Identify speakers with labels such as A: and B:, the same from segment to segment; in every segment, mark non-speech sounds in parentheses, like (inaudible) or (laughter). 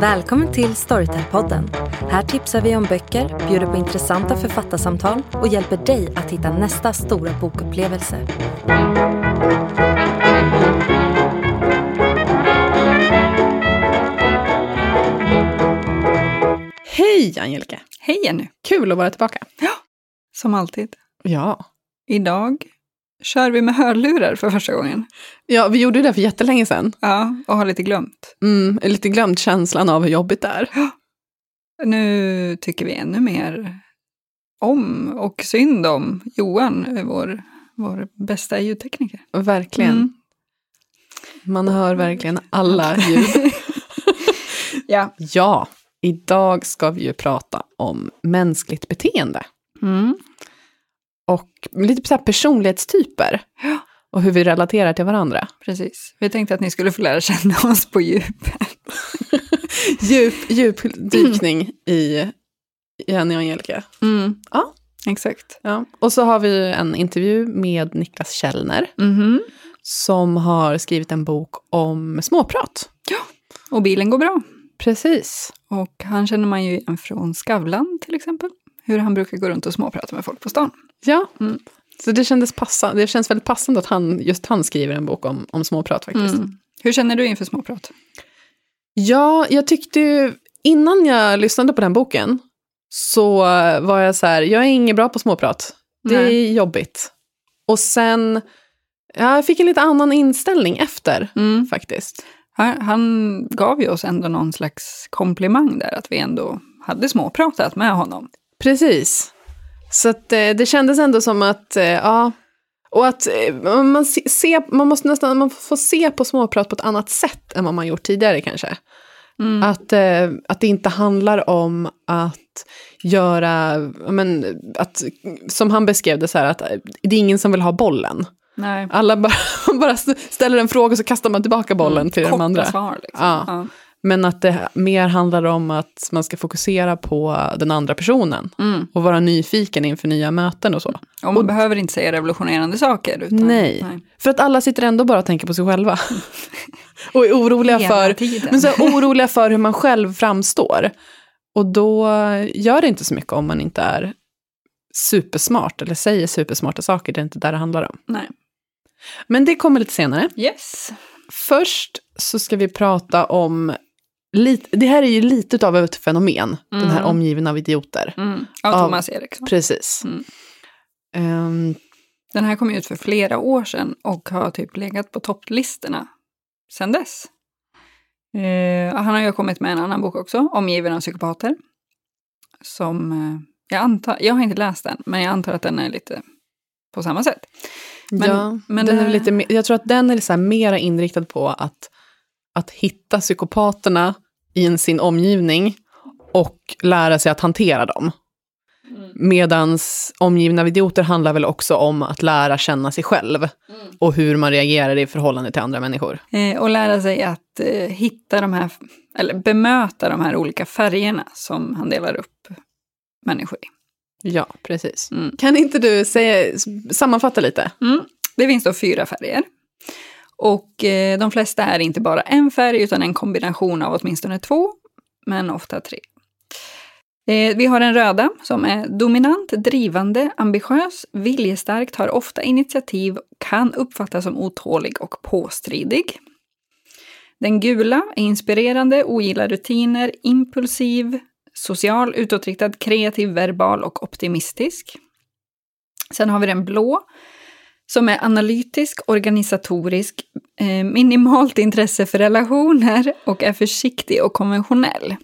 A: Välkommen till Storytel-podden. Här tipsar vi om böcker, bjuder på intressanta författarsamtal och hjälper dig att hitta nästa stora bokupplevelse.
B: Hej Angelica!
C: Hej Jenny!
B: Kul att vara tillbaka.
C: Som alltid.
B: Ja.
C: Idag kör vi med hörlurar för första gången.
B: Ja, vi gjorde det för jättelänge sedan.
C: Ja, och har lite glömt.
B: Mm, lite glömt känslan av hur jobbigt det är.
C: Nu tycker vi ännu mer om och synd om Johan, vår, vår bästa ljudtekniker.
B: Verkligen.
C: Mm.
B: Man hör verkligen alla ljud. (laughs)
C: Ja.
B: ja, idag ska vi ju prata om mänskligt beteende.
C: Mm.
B: Och lite så här personlighetstyper.
C: Ja.
B: Och hur vi relaterar till varandra.
C: Precis. Vi tänkte att ni skulle få lära känna oss på djupet. (laughs)
B: Djup, djupdykning i Jenny och Angelica.
C: Mm.
B: Ja.
C: Exakt.
B: Ja. Och så har vi en intervju med Niklas Källner.
C: Mhm.
B: Som har skrivit en bok om småprat.
C: Och bilen går bra.
B: Precis.
C: Och han känner man ju igen från Skavlan till exempel. Hur han brukar gå runt och småprata med folk på stan.
B: Ja.
C: Mm.
B: Så det, kändes passa, det känns väldigt passande att han, just han skriver en bok om, om småprat faktiskt.
C: Mm. Hur känner du inför småprat?
B: Ja, jag tyckte ju, innan jag lyssnade på den boken så var jag så här, jag är inget bra på småprat. Det är
C: Nej.
B: jobbigt. Och sen, ja, jag fick en lite annan inställning efter
C: Mm.
B: faktiskt.
C: Han, han gav ju oss ändå någon slags komplimang där, att vi ändå hade småpratat med honom.
B: Precis. Så att, eh, det kändes ändå som att, eh, ja, och att eh, man, se, man måste nästan man får se på småprat på ett annat sätt än vad man gjort tidigare kanske.
C: Mm.
B: Att, att det inte handlar om att göra, men, att, som han beskrev det så här, att det är ingen som vill ha bollen.
C: Nej.
B: Alla bara, (laughs) bara ställer en fråga och så kastar man tillbaka bollen till de andra.
C: svar liksom.
B: Ja.
C: Ja.
B: Men att det mer handlar om att man ska fokusera på den andra personen.
C: Mm.
B: Och vara nyfiken inför nya möten och så.
C: Och man behöver inte säga revolutionerande saker. Utan,
B: Nej. För att alla sitter ändå bara och tänker på sig själva. (laughs) och är oroliga för, men så oroliga för hur man själv framstår. Och då gör det inte så mycket om man inte är supersmart eller säger supersmarta saker. Det är inte där det handlar om.
C: Nej.
B: Men det kommer lite senare.
C: Yes.
B: Först så ska vi prata om, lite, det här är ju lite av ett fenomen, den här
C: Mm.
B: omgiven av idioter.
C: Mm. Av
B: Av-
C: Thomas Eriksson.
B: Precis.
C: Mm.
B: Ehm,
C: Den här kom ut för flera år sedan och har typ legat på topplistorna sedan dess. Eh, han har ju kommit med en annan bok också, Omgiven av psykopater. Som eh, jag antar, jag har inte läst den, men jag antar att den är lite på samma sätt. Men-
B: ja,
C: men
B: den
C: det
B: är lite, mer- jag tror att den är så här mera inriktad på att, att hitta psykopaterna i sin omgivning och lära sig att hantera dem. Medans omgivna av idioter handlar väl också om att lära känna sig själv och hur man reagerar i förhållande till andra människor.
C: Eh, och lära sig att eh, hitta de här, eller bemöta de här olika färgerna som han delar upp människor i.
B: Ja, precis.
C: Mm.
B: Kan inte du säga, sammanfatta lite?
C: Mm. Det finns då fyra färger. Och eh, de flesta är inte bara en färg utan en kombination av åtminstone två, men ofta tre. Eh, vi har den röda som är dominant, drivande, ambitiös, viljestark, tar ofta initiativ, kan uppfattas som otålig och påstridig. Den gula är inspirerande, ogillar rutiner, impulsiv, social, utåtriktad, kreativ, verbal och optimistisk. Sen har vi den blå som är analytisk, organisatorisk, eh, minimalt intresse för relationer och är försiktig och konventionell.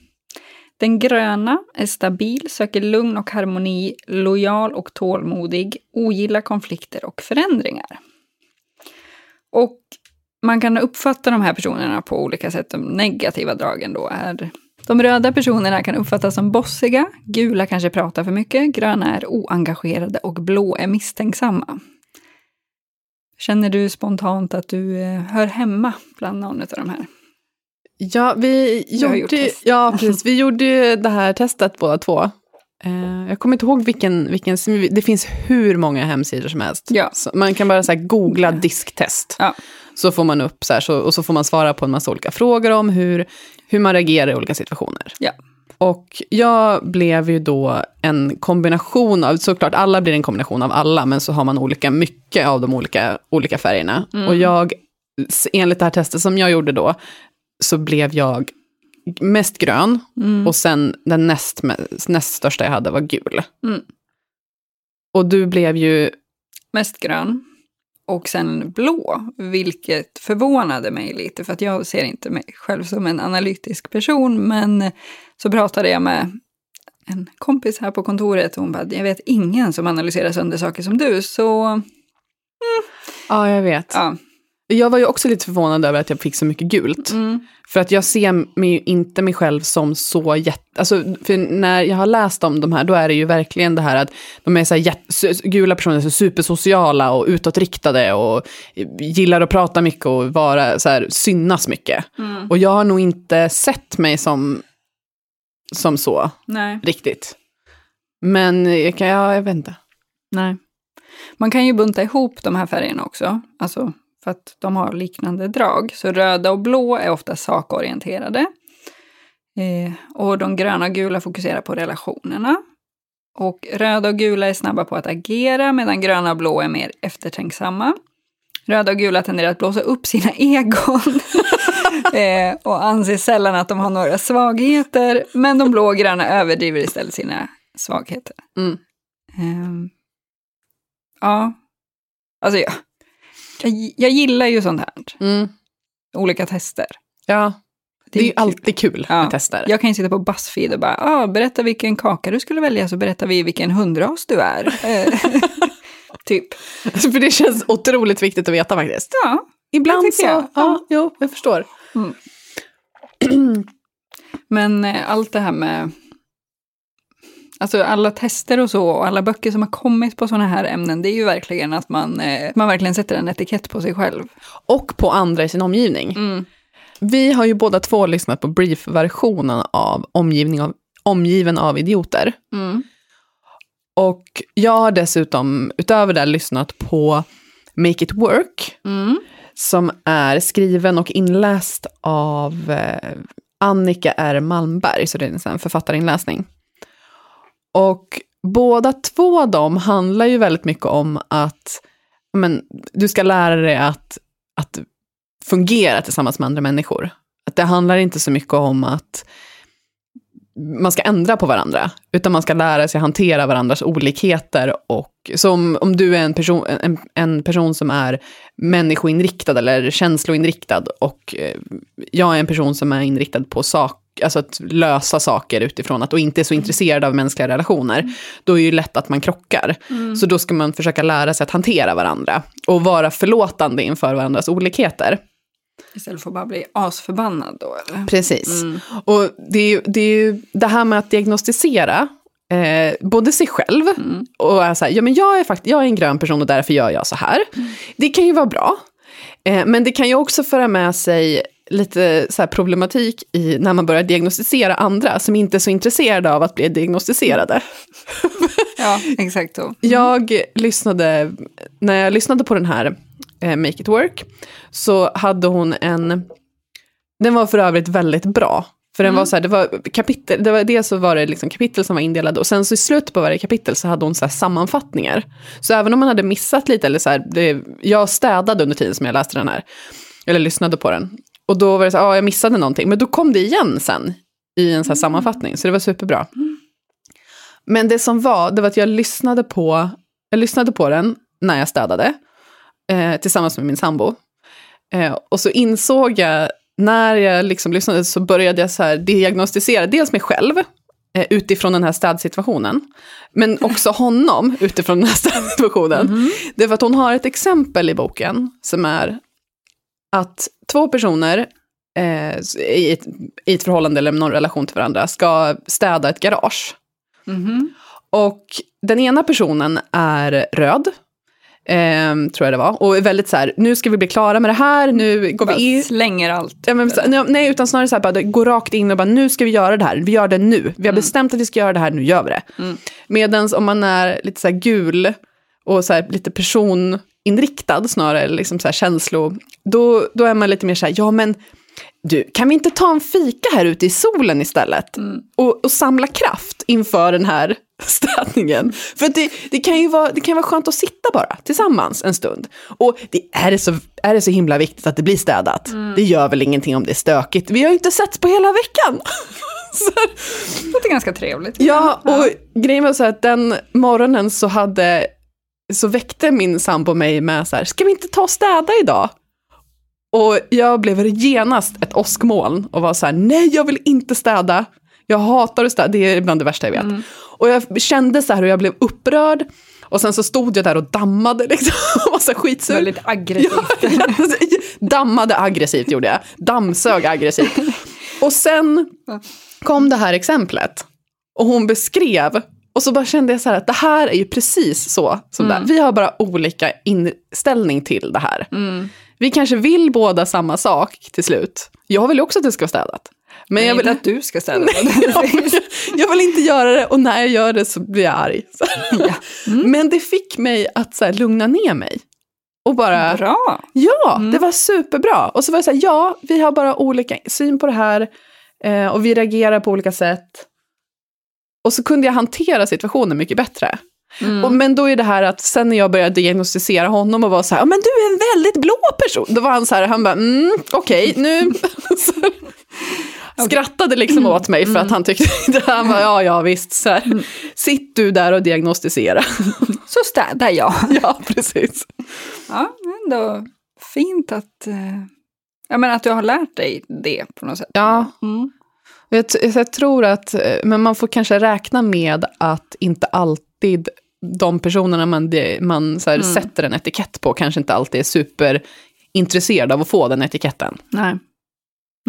C: Den gröna är stabil, söker lugn och harmoni, lojal och tålmodig, ogillar konflikter och förändringar. Och man kan uppfatta de här personerna på olika sätt. De negativa dragen då är de röda personerna kan uppfattas som bossiga, gula kanske pratar för mycket, gröna är oengagerade och blå är misstänksamma. Känner du spontant att du eh, hör hemma bland någon av de här?
B: Ja, vi gjorde, ja, precis, vi gjorde det här testet båda två. Eh, jag kommer inte ihåg vilken, vilken, det finns hur många hemsidor som helst.
C: Ja.
B: Man kan bara så googla disktest.
C: Ja.
B: Så får man upp så här, så, och så får man svara på en massa olika frågor om hur, hur man reagerar i olika situationer.
C: Ja.
B: Och jag blev ju då en kombination av, såklart alla blir en kombination av alla, men så har man olika mycket av de olika, olika färgerna. Och jag, enligt det här testet som jag gjorde då, så blev jag mest grön och sen den näst, näst största jag hade var gul.
C: Mm.
B: Och du blev ju,
C: Mest grön. Och sen blå, vilket förvånade mig lite, för att jag ser inte mig själv som en analytisk person, men så pratade jag med en kompis här på kontoret och hon bara, jag vet ingen som analyserar sönder saker som du, så
B: ja jag vet.
C: ja.
B: Jag var ju också lite förvånad över att jag fick så mycket gult.
C: Mm.
B: För att jag ser mig inte mig själv som så jätte... Alltså, för när jag har läst om de här, då är det ju verkligen det här att de är så här jätte, su- gula personer är så supersociala och utåtriktade och gillar att prata mycket och vara så här, synas mycket.
C: Mm.
B: Och jag har nog inte sett mig som, som så
C: Nej.
B: riktigt. Men jag, kan, ja, jag vet inte.
C: Nej. Man kan ju bunta ihop de här färgerna också, alltså för att de har liknande drag. Så röda och blå är ofta sakorienterade. Eh, och de gröna och gula fokuserar på relationerna. Och röda och gula är snabba på att agera medan gröna och blå är mer eftertänksamma. Röda och gula tenderar att blåsa upp sina (laughs) egon (laughs) eh, och anser sällan att de har några svagheter. Men de blå och gröna överdriver istället sina svagheter.
B: Mm.
C: Ehm, ja, alltså jag, jag, jag gillar ju sånt här.
B: Mm.
C: Olika tester.
B: Ja, det är ju
C: kul.
B: alltid kul
C: Ja.
B: med tester.
C: Jag kan ju sitta på Buzzfeed och bara, ah, berätta vilken kaka du skulle välja så berättar vi vilken hundras du är. Eh, (laughs) typ. (laughs)
B: För det känns otroligt viktigt att veta faktiskt.
C: Ja,
B: Ibland
C: Det
B: så,
C: jag.
B: ja, jo, jag förstår. (clears throat)
C: men eh, allt det här med Alltså alla tester och så, och alla böcker som har kommit på sådana här ämnen, det är ju verkligen att man, eh, man verkligen sätter en etikett på sig själv.
B: Och på andra i sin omgivning.
C: Mm.
B: Vi har ju båda två lyssnat på brief-versionen av Omgivning av, Omgiven av idioter.
C: Mm.
B: Och jag har dessutom, utöver det, lyssnat på Make it work,
C: Mm.
B: som är skriven och inläst av eh, Annika R. Malmberg, så det är en författarinläsning. Och båda två de handlar ju väldigt mycket om att men, du ska lära dig att, att fungera tillsammans med andra människor. Att det handlar inte så mycket om att man ska ändra på varandra, utan man ska lära sig hantera varandras olikheter. Och så om du är en person, en, en person som är människoinriktad eller känsloinriktad och eh, jag är en person som är inriktad på sak, alltså att lösa saker utifrån att och inte är så intresserad av mänskliga relationer, då är det ju lätt att man krockar. Så då ska man försöka lära sig att hantera varandra och vara förlåtande inför varandras olikheter.
C: Istället för att bara bli asförbannad då eller?
B: Precis. Och det är, ju, det är ju det här med att diagnostisera eh, både sig själv och är så här, ja men jag är faktiskt, jag är en grön person och därför gör jag så här. Det kan ju vara bra. Eh, men det kan ju också föra med sig lite så här problematik i när man börjar diagnostisera andra som inte är så intresserade av att bli diagnostiserade. (laughs)
C: Ja, (laughs) exakt så.
B: Jag lyssnade, när jag lyssnade på den här eh, Make it work, så hade hon en, den var för övrigt väldigt bra. För den var så här, det var kapitel, det var det så var det liksom kapitel som var indelade och sen så i slutet på varje kapitel så hade hon så här sammanfattningar. Så även om man hade missat lite eller så här, det, jag städade under tiden som jag läste den här, eller lyssnade på den. Och då var det så här, ja jag missade någonting, men då kom det igen sen i en så här sammanfattning, så det var superbra. Men det som var, det var att jag lyssnade på, jag lyssnade på den när jag städade, eh, tillsammans med min sambo. Eh, och så insåg jag, när jag liksom lyssnade, så började jag så här diagnostisera dels mig själv, eh, utifrån den här städsituationen, men (laughs) också honom utifrån den här städsituationen. Det är för att hon har ett exempel i boken, som är att två personer eh, i, ett, i ett förhållande eller någon relation till varandra ska städa ett garage.
C: Mhm.
B: Och den ena personen är röd, Ehm, tror jag det var. Och är väldigt så här, nu ska vi bli klara med det här, nu går
C: Bara
B: vi in.
C: slänger allt.
B: Ja, men, nej, utan snarare så här, bara, gå rakt in och bara, nu ska vi göra det här, vi gör det nu. Vi har bestämt att vi ska göra det här, nu gör vi det. Medan om man är lite så här gul och så här, lite personinriktad snarare, eller liksom så här känslo, då, då är man lite mer så här, ja men du, kan vi inte ta en fika här ute i solen istället? Och, och samla kraft inför den här (laughs) städningen. För det, det, kan ju vara, det kan vara skönt att sitta bara tillsammans en stund. Och det är, det så, är det så himla viktigt att det blir städat? Det gör väl ingenting om det är stökigt. Vi har ju inte setts på hela veckan. (laughs) så,
C: Det låter ganska trevligt.
B: ja, och grejen var så att den morgonen så hade så väckte min sambo mig med så här, ska vi inte ta och städa idag? Och jag blev genast ett åskmoln och var så här, nej jag vill inte städa. Jag hatar att städa, det är bland det värsta jag vet. Och jag kände så här och jag blev upprörd. Och sen så stod jag där och dammade (laughs) liksom, och var så skitsur.
C: Väldigt aggressivt.
B: Ja, dammade aggressivt gjorde jag. Dammsög aggressivt. Och sen kom det här exemplet. Och hon beskrev. Och så bara kände jag så att det här är ju precis så. Som det. Vi har bara olika inställning till det här. Vi kanske vill båda samma sak till slut. Jag vill också att det ska vara städat. Men jag
C: inte
B: vill,
C: att du ska städa. (laughs)
B: jag, jag vill inte göra det och när jag gör det så blir jag arg. (laughs)
C: Ja.
B: Men det fick mig att så här, lugna ner mig. Och bara,
C: Bra.
B: ja, det var superbra. Och så var det så här, ja, vi har bara olika syn på det här eh, och vi reagerar på olika sätt. Och så kunde jag hantera situationen mycket bättre. Och, men då är det här att sen när jag började diagnostisera honom och var så här, "Ja, men du är en väldigt blå person. Då var han så här, han bara, mm, okej, nu. (laughs) Så, skrattade liksom åt mig för att han tyckte (laughs) det här var, ja, ja, visst, så här, sitt du där och diagnostisera. (laughs)
C: Så städar jag.
B: ja, precis.
C: Ja, ändå fint att, eh, ja, men att du har lärt dig det på något sätt.
B: Ja,
C: Mm.
B: Jag, jag tror att, eh, men man får kanske räkna med att inte alltid de personerna man, man så här, sätter en etikett på kanske inte alltid är superintresserade av att få den etiketten.
C: Nej.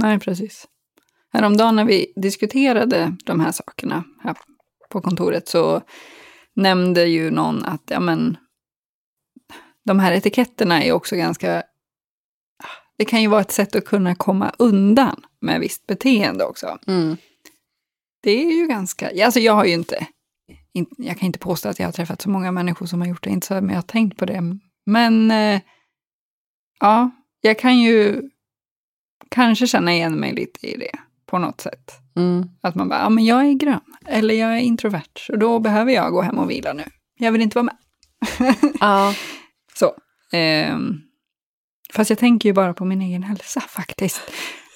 C: Nej, precis. Häromdagen när vi diskuterade de här sakerna här på kontoret så nämnde ju någon att ja, men, de här etiketterna är också ganska... Det kan ju vara ett sätt att kunna komma undan med visst beteende också. Det är ju ganska... Alltså jag har ju inte, in, Jag kan inte påstå att jag har träffat så många människor som har gjort det, inte så men jag har tänkt på det. Men eh, ja, jag kan ju kanske känna igen mig lite i det på något sätt.
B: Mm.
C: Att man bara, ja men jag är grön, eller jag är introvert, och då behöver jag gå hem och vila nu. Jag vill inte vara med.
B: Ja. (laughs)
C: Så. ehm, fast jag tänker ju bara på min egen hälsa faktiskt.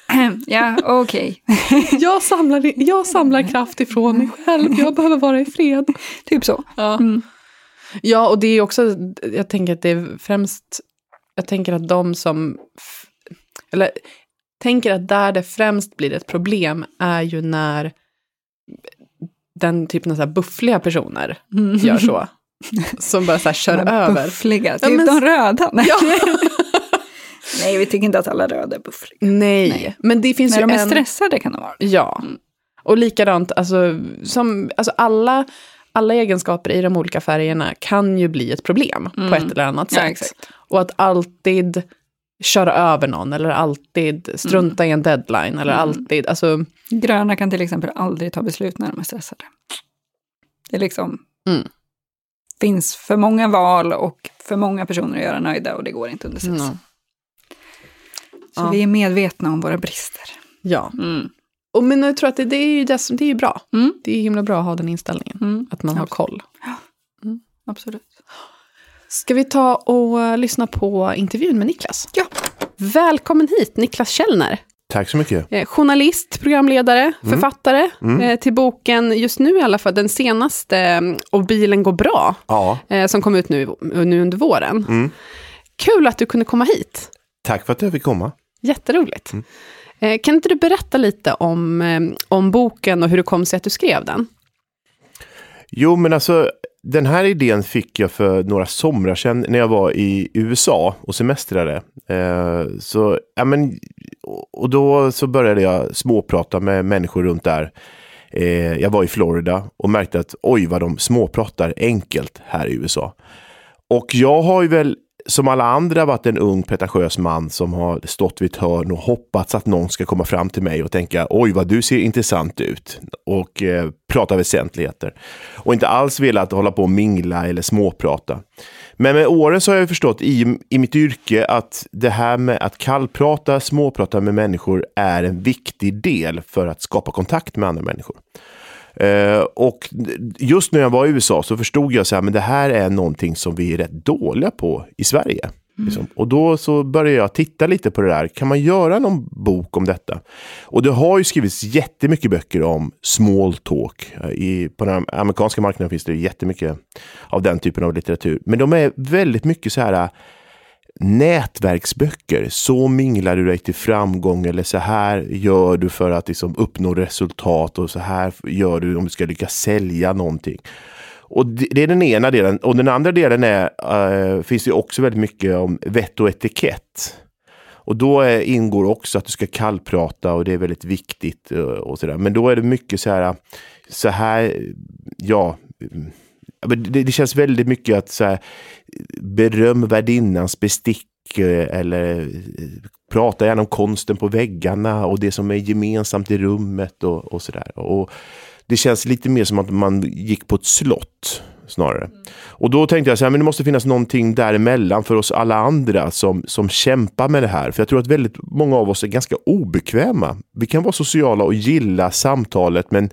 C: (clears throat) ja, okej. (laughs)
B: Jag, samlar, jag samlar kraft ifrån mig själv, jag (laughs) behöver vara i fred.
C: typ så.
B: Ja.
C: Mm.
B: ja, och det är också, jag tänker att det är främst, jag tänker att de som, eller tänker att där det främst blir ett problem är ju när den typen av så buffliga personer gör så. (laughs) Som bara så kör över.
C: Buffliga,
B: Ja,
C: typ
B: men-
C: de röda.
B: Ja.
C: Nej, vi tycker inte att alla röda är buffliga.
B: Nej.
C: Nej.
B: men det finns
C: När
B: ju
C: de är
B: en...
C: stressade kan de vara.
B: Ja. Och likadant, alltså, som, alltså alla, alla egenskaper i de olika färgerna kan ju bli ett problem på ett eller annat
C: Ja,
B: sätt.
C: exakt.
B: Och att alltid köra över någon eller alltid strunta i en deadline eller alltid, alltså,
C: Gröna kan till exempel aldrig ta beslut när de är stressade. Det är liksom...
B: Mm.
C: finns för många val och för många personer att göra nöjda och det går inte under stress. Så
B: Ja.
C: vi är medvetna om våra brister.
B: ja.
C: Mm.
B: Och men jag tror att det, det är ju det som, det är ju bra.
C: Mm.
B: Det är himla bra att ha den inställningen,
C: Mm.
B: att man har koll.
C: Absolut.
B: Ska vi ta och eh, lyssna på intervjun med Niklas?
C: Ja.
B: Välkommen hit, Niklas Källner.
D: Tack så mycket.
B: Eh, journalist, programledare, författare eh, till boken, just nu i alla fall, den senaste, eh, Och bilen går bra,
D: Ja,
B: eh, som kom ut nu, nu under våren. Kul att du kunde komma hit.
D: tack för att jag fick komma.
B: Jätteroligt. Eh, kan inte du berätta lite om, eh, om boken och hur det kom sig att du skrev den?
D: Jo, men alltså den här idén fick jag för några somrar sedan när jag var i USA och semestrade. Eh, så, ja, men, och då så började jag småprata med människor runt där. Eh, jag var i Florida och märkte att oj vad de småpratar enkelt här i USA. Och jag har ju väl som alla andra varit en ung pretentiös man som har stått vid ett hörn och hoppats att någon ska komma fram till mig och tänka oj vad du ser intressant ut och eh, prata väsentligheter. Och inte alls velat hålla på och mingla eller småprata. Men med åren så har jag förstått i, i mitt yrke att det här med att kallprata, småprata med människor är en viktig del för att skapa kontakt med andra människor. Uh, och just när jag var i USA så förstod jag så här, men det här är någonting som vi är rätt dåliga på i Sverige. Mm. Liksom. Och då så började jag titta lite på det där. Kan man göra någon bok om detta? Och det har ju skrivits jättemycket böcker om small talk. I, på den amerikanska marknaden finns det jättemycket av den typen av litteratur. Men de är väldigt mycket så här nätverksböcker. Så minglar du dig till framgång eller så här gör du för att liksom uppnå resultat och så här gör du om du ska lyckas sälja någonting. Och det är den ena delen. Och den andra delen är, äh, finns det också väldigt mycket om vett och etikett. Och då är, ingår också att du ska kallprata och det är väldigt viktigt. Eh, och, och så där. Men då är det mycket så här, så här, ja, det, det känns väldigt mycket att så här, beröm värdinnans bestick eh, eller eh, prata gärna om konsten på väggarna och det som är gemensamt i rummet och, och sådär. det känns lite mer som att man gick på ett slott snarare. Mm. Och då tänkte jag så här, men det måste finnas någonting däremellan för oss alla andra som, som kämpar med det här. För jag tror att väldigt många av oss är ganska obekväma. Vi kan vara sociala och gilla samtalet, men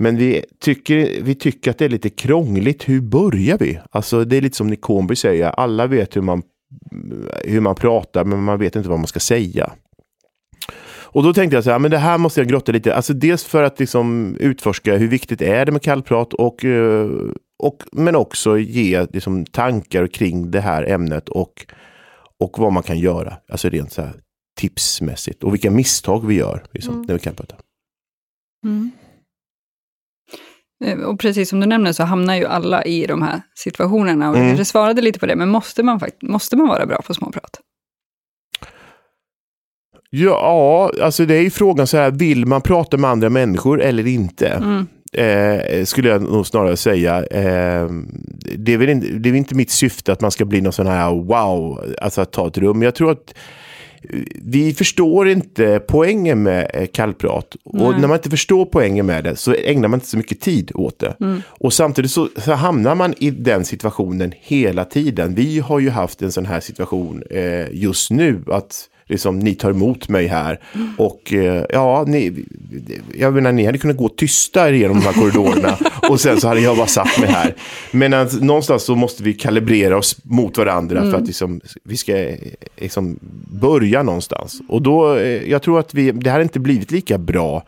D: men vi tycker, vi tycker att det är lite krångligt. Hur börjar vi? Alltså det är lite som Nick Hornby säger. Alla vet hur man, hur man pratar, men man vet inte vad man ska säga. Och då tänkte jag så här, men det här måste jag grotta lite. Alltså dels för att liksom utforska hur viktigt är det med kallprat och, eh, och men också ge liksom tankar kring det här ämnet och, och vad man kan göra. Alltså rent så här tipsmässigt och vilka misstag vi gör liksom, mm. när vi kallpratar. Mm.
C: Eh, och precis som du nämner så hamnar ju alla i de här situationerna. Och mm. Du svarade lite på det, men måste man, måste man vara bra på småprat?
D: Ja, alltså det är ju frågan så här, vill man prata med andra människor eller inte? Mm. Eh, skulle jag nog snarare säga. Eh, det, är väl inte, det är inte mitt syfte att man ska bli någon sån här wow, alltså att ta ett rum. Jag tror att vi förstår inte poängen med eh, kallprat. Nej. Och när man inte förstår poängen med det så ägnar man inte så mycket tid åt det. Mm. Och samtidigt så, så, hamnar man i den situationen hela tiden. Vi har ju haft en sån här situation eh, just nu. att liksom, ni tar emot mig här. Mm. Och eh, ja, ni, jag menar, ni hade kunnat gå tysta genom de här korridorerna. (laughs) och sen så hade jag bara satt mig här. Men att, någonstans så måste vi kalibrera oss mot varandra mm. för att liksom, vi ska liksom, börja någonstans. Och då, eh, jag tror att vi, det här inte blivit lika bra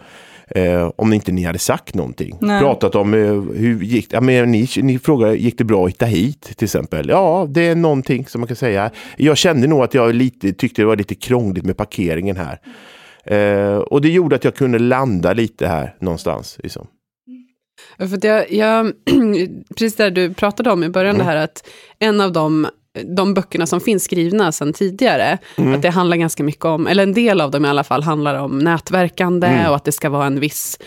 D: Eh, om inte ni hade sagt någonting. Nej. Pratat om eh, hur gick det? Ja, men ni, ni frågade, gick det bra att hitta hit till exempel? Ja, det är någonting som man kan säga. Jag kände nog att jag lite, tyckte det var lite krångligt med parkeringen här. Eh, och det gjorde att jag kunde landa lite här någonstans. Liksom.
B: För jag, jag, (clears throat) precis det du pratade om i början, mm. det här att en av de de böckerna som finns skrivna sedan tidigare, mm. att det handlar ganska mycket om, eller en del av dem i alla fall, handlar om nätverkande mm. och att det ska vara en viss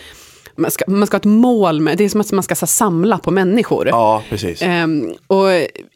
B: man ska, man ska ha ett mål, med, det är som att man ska så, samla på människor.
D: Ja, precis. Um,
B: och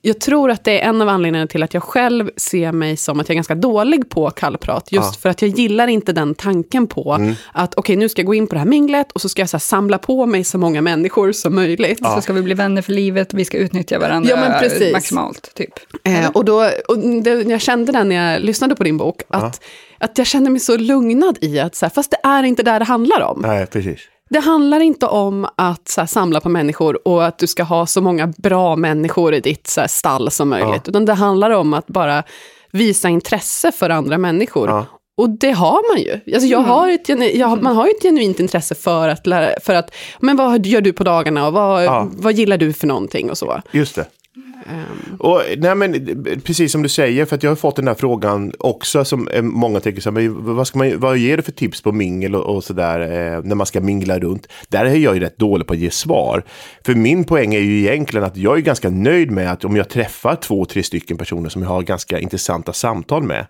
B: jag tror att det är en av anledningarna till att jag själv ser mig som att jag är ganska dålig på kallprat. Just ja. för att jag gillar inte den tanken på mm. att okej, okay, nu ska jag gå in på det här minglet och så ska jag så här, samla på mig så många människor som möjligt.
C: Ja. Så ska vi bli vänner för livet och vi ska utnyttja varandra ja, maximalt. Typ.
B: Uh, och då, och det, jag kände det när jag lyssnade på din bok, att, ja. att jag kände mig så lugnad i att, så här, fast det är inte där det handlar om.
D: Nej, precis.
B: Det handlar inte om att här, samla på människor och att du ska ha så många bra människor i ditt här, stall som möjligt. Ja. Utan det handlar om att bara visa intresse för andra människor. Ja. Och det har man ju. Alltså jag mm. har ett, jag, man har ju ett genuint intresse för att, lära, för att, men vad gör du på dagarna och vad, ja. vad gillar du för någonting och så.
D: Just det. Um. Och, nej men, precis som du säger, för att jag har fått den här frågan också som eh, många tänker så här, vad, ska man, vad ger du för tips på mingel och, och sådär eh, när man ska mingla runt? Där är jag ju rätt dålig på att ge svar. För min poäng är ju egentligen att jag är ganska nöjd med att om jag träffar två, tre stycken personer som jag har ganska intressanta samtal med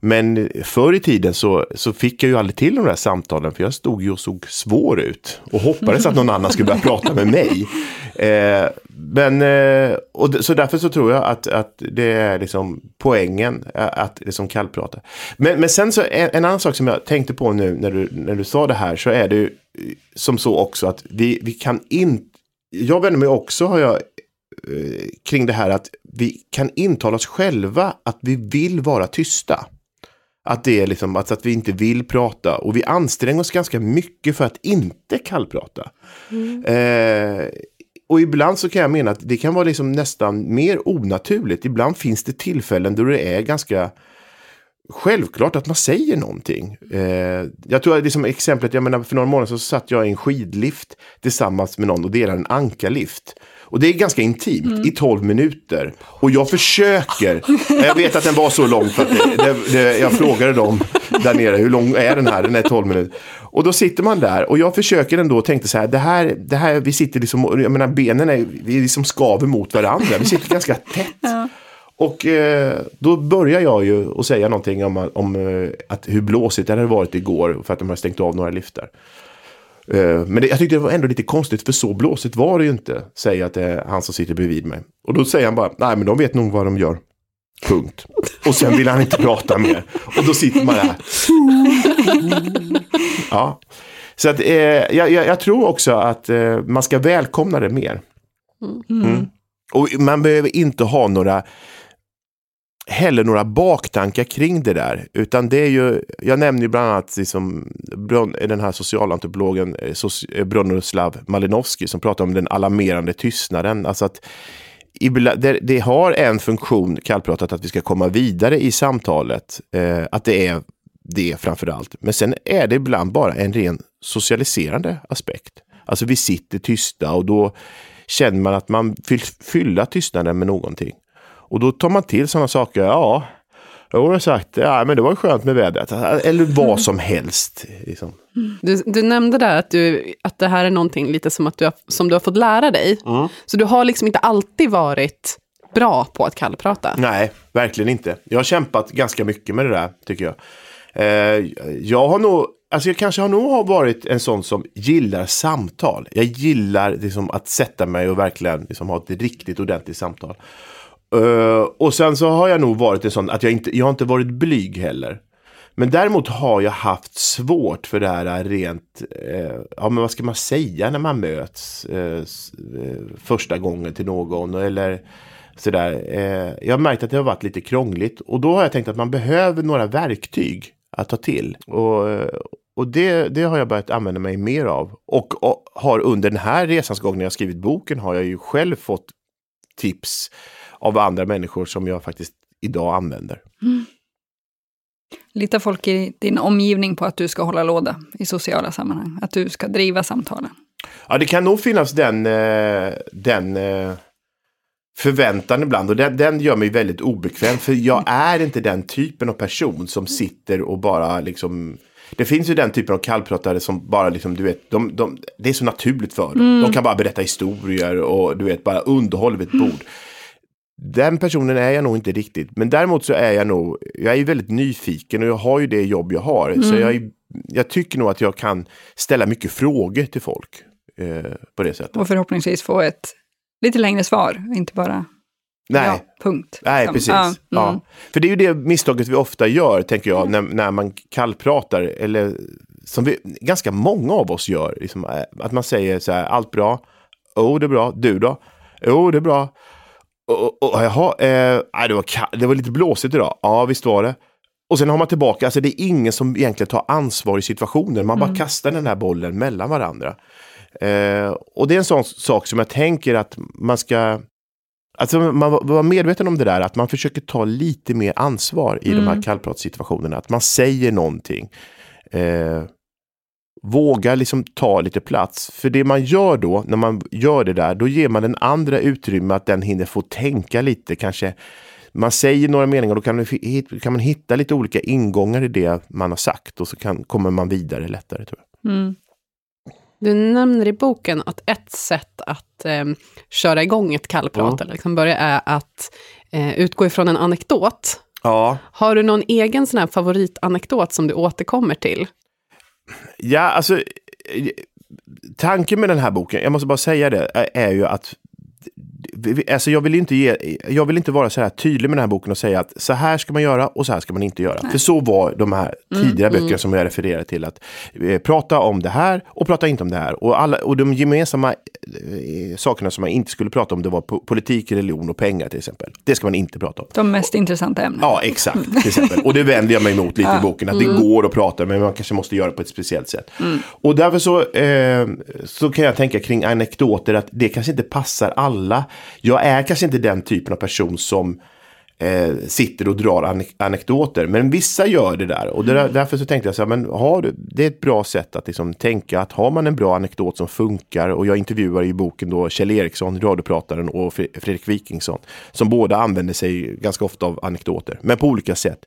D: men förr i tiden så, så fick jag ju aldrig till de där samtalen för jag stod ju och såg svår ut och hoppades att någon annan skulle börja prata med mig. Eh, men, eh, och så därför så tror jag att, att det är liksom poängen att liksom kallprata. Men, men sen så en, en annan sak som jag tänkte på nu när du, när du sa det här så är det ju eh, som så också att vi, vi kan inte, jag vänder mig också har jag eh, kring det här att vi kan intala oss själva att vi vill vara tysta. Att det är liksom alltså att vi inte vill prata och vi anstränger oss ganska mycket för att inte kallprata. Mm. Eh, och ibland så kan jag mena att det kan vara liksom nästan mer onaturligt. Ibland finns det tillfällen då det är ganska självklart att man säger någonting. Eh, jag tror att liksom exemplet, jag menar för några månader så satt jag i en skidlift tillsammans med någon och delade en ankarlift. Och det är ganska intimt mm. i 12 minuter. Och jag försöker. Jag vet att den var så lång för att det, det, det, jag frågade dem där nere hur lång är den här? Den är 12 minuter. Och då sitter man där och jag försöker ändå och tänkte så här, det här, det här vi sitter liksom, jag menar benen är, vi liksom skaver mot varandra. Vi sitter ganska tätt. Ja. Och eh, då börjar jag ju att säga någonting om, om eh, att hur blåsigt det hade varit igår för att de har stängt av några liftar. Eh, men det, jag tyckte det var ändå lite konstigt för så blåsigt var det ju inte. Säger att det är han som sitter bredvid mig. Och då säger han bara, nej men de vet nog vad de gör. Punkt. Och sen vill han inte prata mer. Och då sitter man där. Ja. Så att, eh, jag, jag, tror också att eh, man ska välkomna det mer. Mm. Och man behöver inte ha några heller några baktankar kring det där. Utan det är ju, jag nämner ju bland annat liksom, den här socialantropologen eh, eh, Bronislav Malinowski som pratar om den alarmerande tystnaden. Alltså att det, har en funktion, kallpratat, att vi ska komma vidare i samtalet. Eh, att det är det framför allt. Men sen är det ibland bara en ren socialiserande aspekt. Alltså vi sitter tysta och då känner man att man vill fylla tystnaden med någonting. Och då tar man till sådana saker. Ja, jag har sagt, ja men det var skönt med vädret. Eller vad mm. som helst. Liksom.
B: Du, du, nämnde där att, du, att det här är någonting lite som, att du har, som du har fått lära dig. Mm. Så du har liksom inte alltid varit bra på att kallprata?
D: Nej, verkligen inte. Jag har kämpat ganska mycket med det där, tycker jag. Eh, jag har nog, alltså jag kanske har nog varit en sån som gillar samtal. Jag gillar liksom att sätta mig och verkligen liksom ha ett riktigt ordentligt samtal. Uh, och sen så har jag nog varit en sån att jag inte, jag har inte varit blyg heller. Men däremot har jag haft svårt för det här rent, eh, ja men vad ska man säga när man möts eh, eh första gången till någon eller sådär. Eh, jag har märkt att det har varit lite krångligt och då har jag tänkt att man behöver några verktyg att ta till. Och, eh, och det, det har jag börjat använda mig mer av. Och, och har under den här resans gång när jag skrivit boken har jag ju själv fått tips av andra människor som jag faktiskt idag använder. Mm.
C: Litar folk i din omgivning på att du ska hålla låda i sociala sammanhang? Att du ska driva samtalen?
D: Ja, det kan nog finnas den, eh, den eh, förväntan ibland. Och den, den gör mig väldigt obekväm. För jag är inte den typen av person som sitter och bara liksom det finns ju den typen av kallpratare som bara liksom, du vet, de, de, det är så naturligt för dem. Mm. De kan bara berätta historier och du vet, bara underhålla vid ett bord. Den personen är jag nog inte riktigt. Men däremot så är jag nog, jag är väldigt nyfiken och jag har ju det jobb jag har. Mm. Så jag, jag tycker nog att jag kan ställa mycket frågor till folk eh, på det sättet.
C: Och förhoppningsvis få ett lite längre svar, inte bara
D: Nej.
C: Ja, punkt.
D: Nej, precis. Ja, mm. ja. För det är ju det misstaget vi ofta gör, tänker jag, när, när man kallpratar. Eller som vi, ganska många av oss gör. Liksom, eh, att man säger så här, allt bra. Oh, det är bra. Du då? Jo, oh, det är bra. Och, och, jaha, eh, det, var det var lite blåsigt idag. Ja, visst var det. Och sen har man tillbaka, alltså det är ingen som egentligen tar ansvar i situationen. Man mm. bara kastar den här bollen mellan varandra. Eh, och det är en sån sak som jag tänker att man ska Alltså man var medveten om det där, att man försöker ta lite mer ansvar i mm. de här mm. kallpratssituationerna. Att man säger någonting. Eh, våga liksom ta lite plats. För det man gör då, när man gör det där, då ger man den andra utrymme att den hinner få tänka lite. Kanske man säger några meningar, då kan, man, kan man hitta lite olika ingångar i det man har sagt och så kan, kommer man vidare lättare. Tror jag. Mm.
B: Du nämner i boken att ett sätt att eh, köra igång ett kallprat, mm. eller liksom börja, är att eh, utgå ifrån en anekdot
D: Ja,
B: Har du någon egen sån favoritanekdot som du återkommer till?
D: Ja alltså eh, tanken med den här boken, jag måste bara säga det, är- ju att Alltså jag, vill inte ge, jag vill inte vara så här tydlig med den här boken och säga att så här ska man göra och så här ska man inte göra. För så var de här tidigare böckerna som jag refererar till. att eh, Prata om det här och prata inte om det här. Och, alla, och de gemensamma eh, sakerna som man inte skulle prata om det var po- politik, religion och pengar till exempel. Det ska man inte prata om.
C: De mest intressanta ämnena.
D: Ja, exakt. Till exempel. Och det vänder jag mig emot lite i boken. Att det går att prata, men man kanske måste göra det på ett speciellt sätt. Och därför så, eh, så kan jag tänka kring anekdoter att det kanske inte passar alla. Jag är kanske inte den typen av person som eh, sitter och drar anek- anekdoter. Men vissa gör det där. Och det där, därför så tänkte jag så här, men har du, det är ett bra sätt att liksom tänka att har man en bra anekdot som funkar. Och jag intervjuar i boken då Kjell Eriksson, radioprataren, och Fre- Fredrik Wikingsson. Som båda använder sig ganska ofta av anekdoter, men på olika sätt.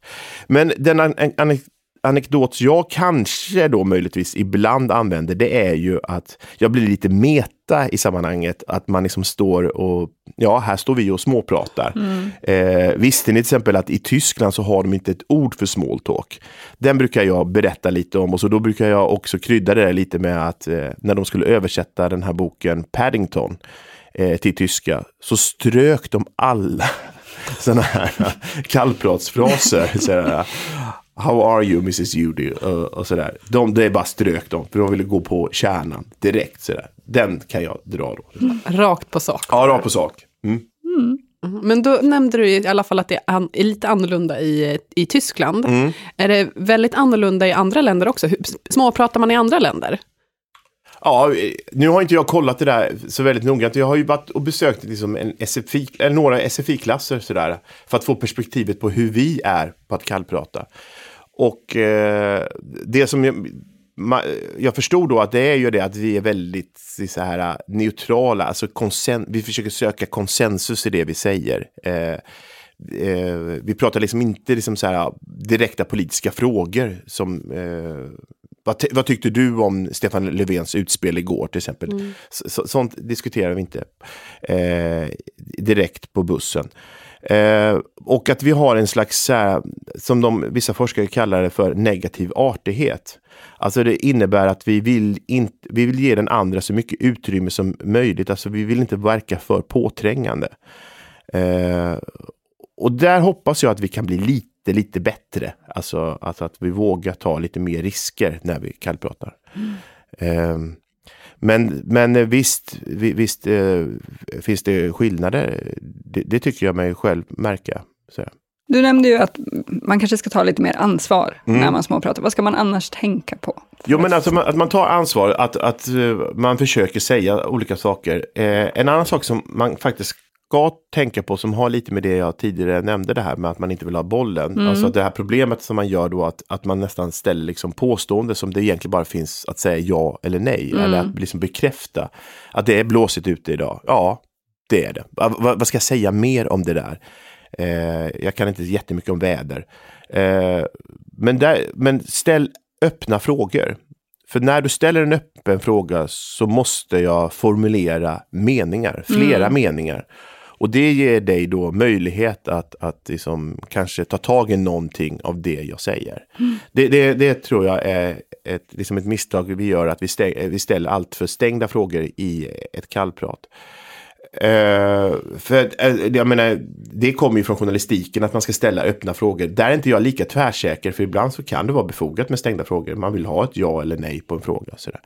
D: Men den an- an- anek- anekdot jag kanske då möjligtvis ibland använder, det är ju att jag blir lite meta i sammanhanget. Att man liksom står och, ja, här står vi och småpratar. Eh, visste ni till exempel att i Tyskland så har de inte ett ord för small talk. Den brukar jag berätta lite om och så då brukar jag också krydda det lite med att eh, när de skulle översätta den här boken Paddington eh, till tyska så strök de alla (laughs) sådana här kallpratsfraser. sådär, How are you Mrs Judy? Och, och sådär. De, det är bara strök de, för de ville gå på kärnan direkt. Sådär. Den kan jag dra då.
B: Rakt på sak.
D: Ja, rakt på sak. Mm.
B: Men då nämnde du i alla fall att det är, lite annorlunda i, i Tyskland. Är det väldigt annorlunda i andra länder också? Hur, småpratar man i andra länder?
D: Ja, eh, nu har inte jag kollat det där så väldigt noggrant. Jag har ju varit och besökt liksom en SFI, några SFI-klasser sådär, för att få perspektivet på hur vi är på att kallprata. Och eh, det som jag, ma, jag förstod då att det är ju det att vi är väldigt så här, neutrala, alltså konsen, vi försöker söka konsensus i det vi säger. Eh, eh, vi pratar liksom inte liksom så här, direkta politiska frågor som eh, vad, vad tyckte du om Stefan Löfvens utspel igår till exempel? Så, så, sånt diskuterar vi inte eh, direkt på bussen. Eh, och att vi har en slags, här, som de, vissa forskare kallar det för negativ artighet. Alltså det innebär att vi vill, inte, vi vill ge den andra så mycket utrymme som möjligt. Alltså vi vill inte verka för påträngande. Eh, och där hoppas jag att vi kan bli lite, lite bättre. Alltså att, att vi vågar ta lite mer risker när vi kallpratar. Ehm, men, men visst, vi- visst eh, finns det skillnader. Det, det tycker jag mig själv märka. Så.
C: Du nämnde ju att man kanske ska ta lite mer ansvar
D: Mm.
C: när man småpratar. Vad ska man annars tänka på?
D: Jo, men alltså man- att man tar ansvar, att, att eh, man försöker säga olika saker. Eh, en annan sak som man faktiskt ska tänka på, som har lite med det jag tidigare nämnde, det här med att man inte vill ha bollen. Alltså det här problemet som man gör då, att, att man nästan ställer liksom påstående som det egentligen bara finns att säga ja eller nej. Eller att liksom bekräfta att det är blåsigt ute idag. Ja, det är det. Va- va- vad ska jag säga mer om det där? Eh, jag kan inte jättemycket om väder. Eh, men, där, men ställ öppna frågor. För när du ställer en öppen fråga så måste jag formulera meningar, flera meningar. Och det ger dig då möjlighet att, att liksom kanske ta tag i någonting av det jag säger. Det, det, det tror jag är ett, liksom ett misstag vi gör, att vi, stäng, vi ställer allt för stängda frågor i ett kallprat. Uh, för uh, jag menar, det kommer ju från journalistiken att man ska ställa öppna frågor. Där är inte jag lika tvärsäker, för ibland så kan det vara befogat med stängda frågor. Man vill ha ett ja eller nej på en fråga. Sådär.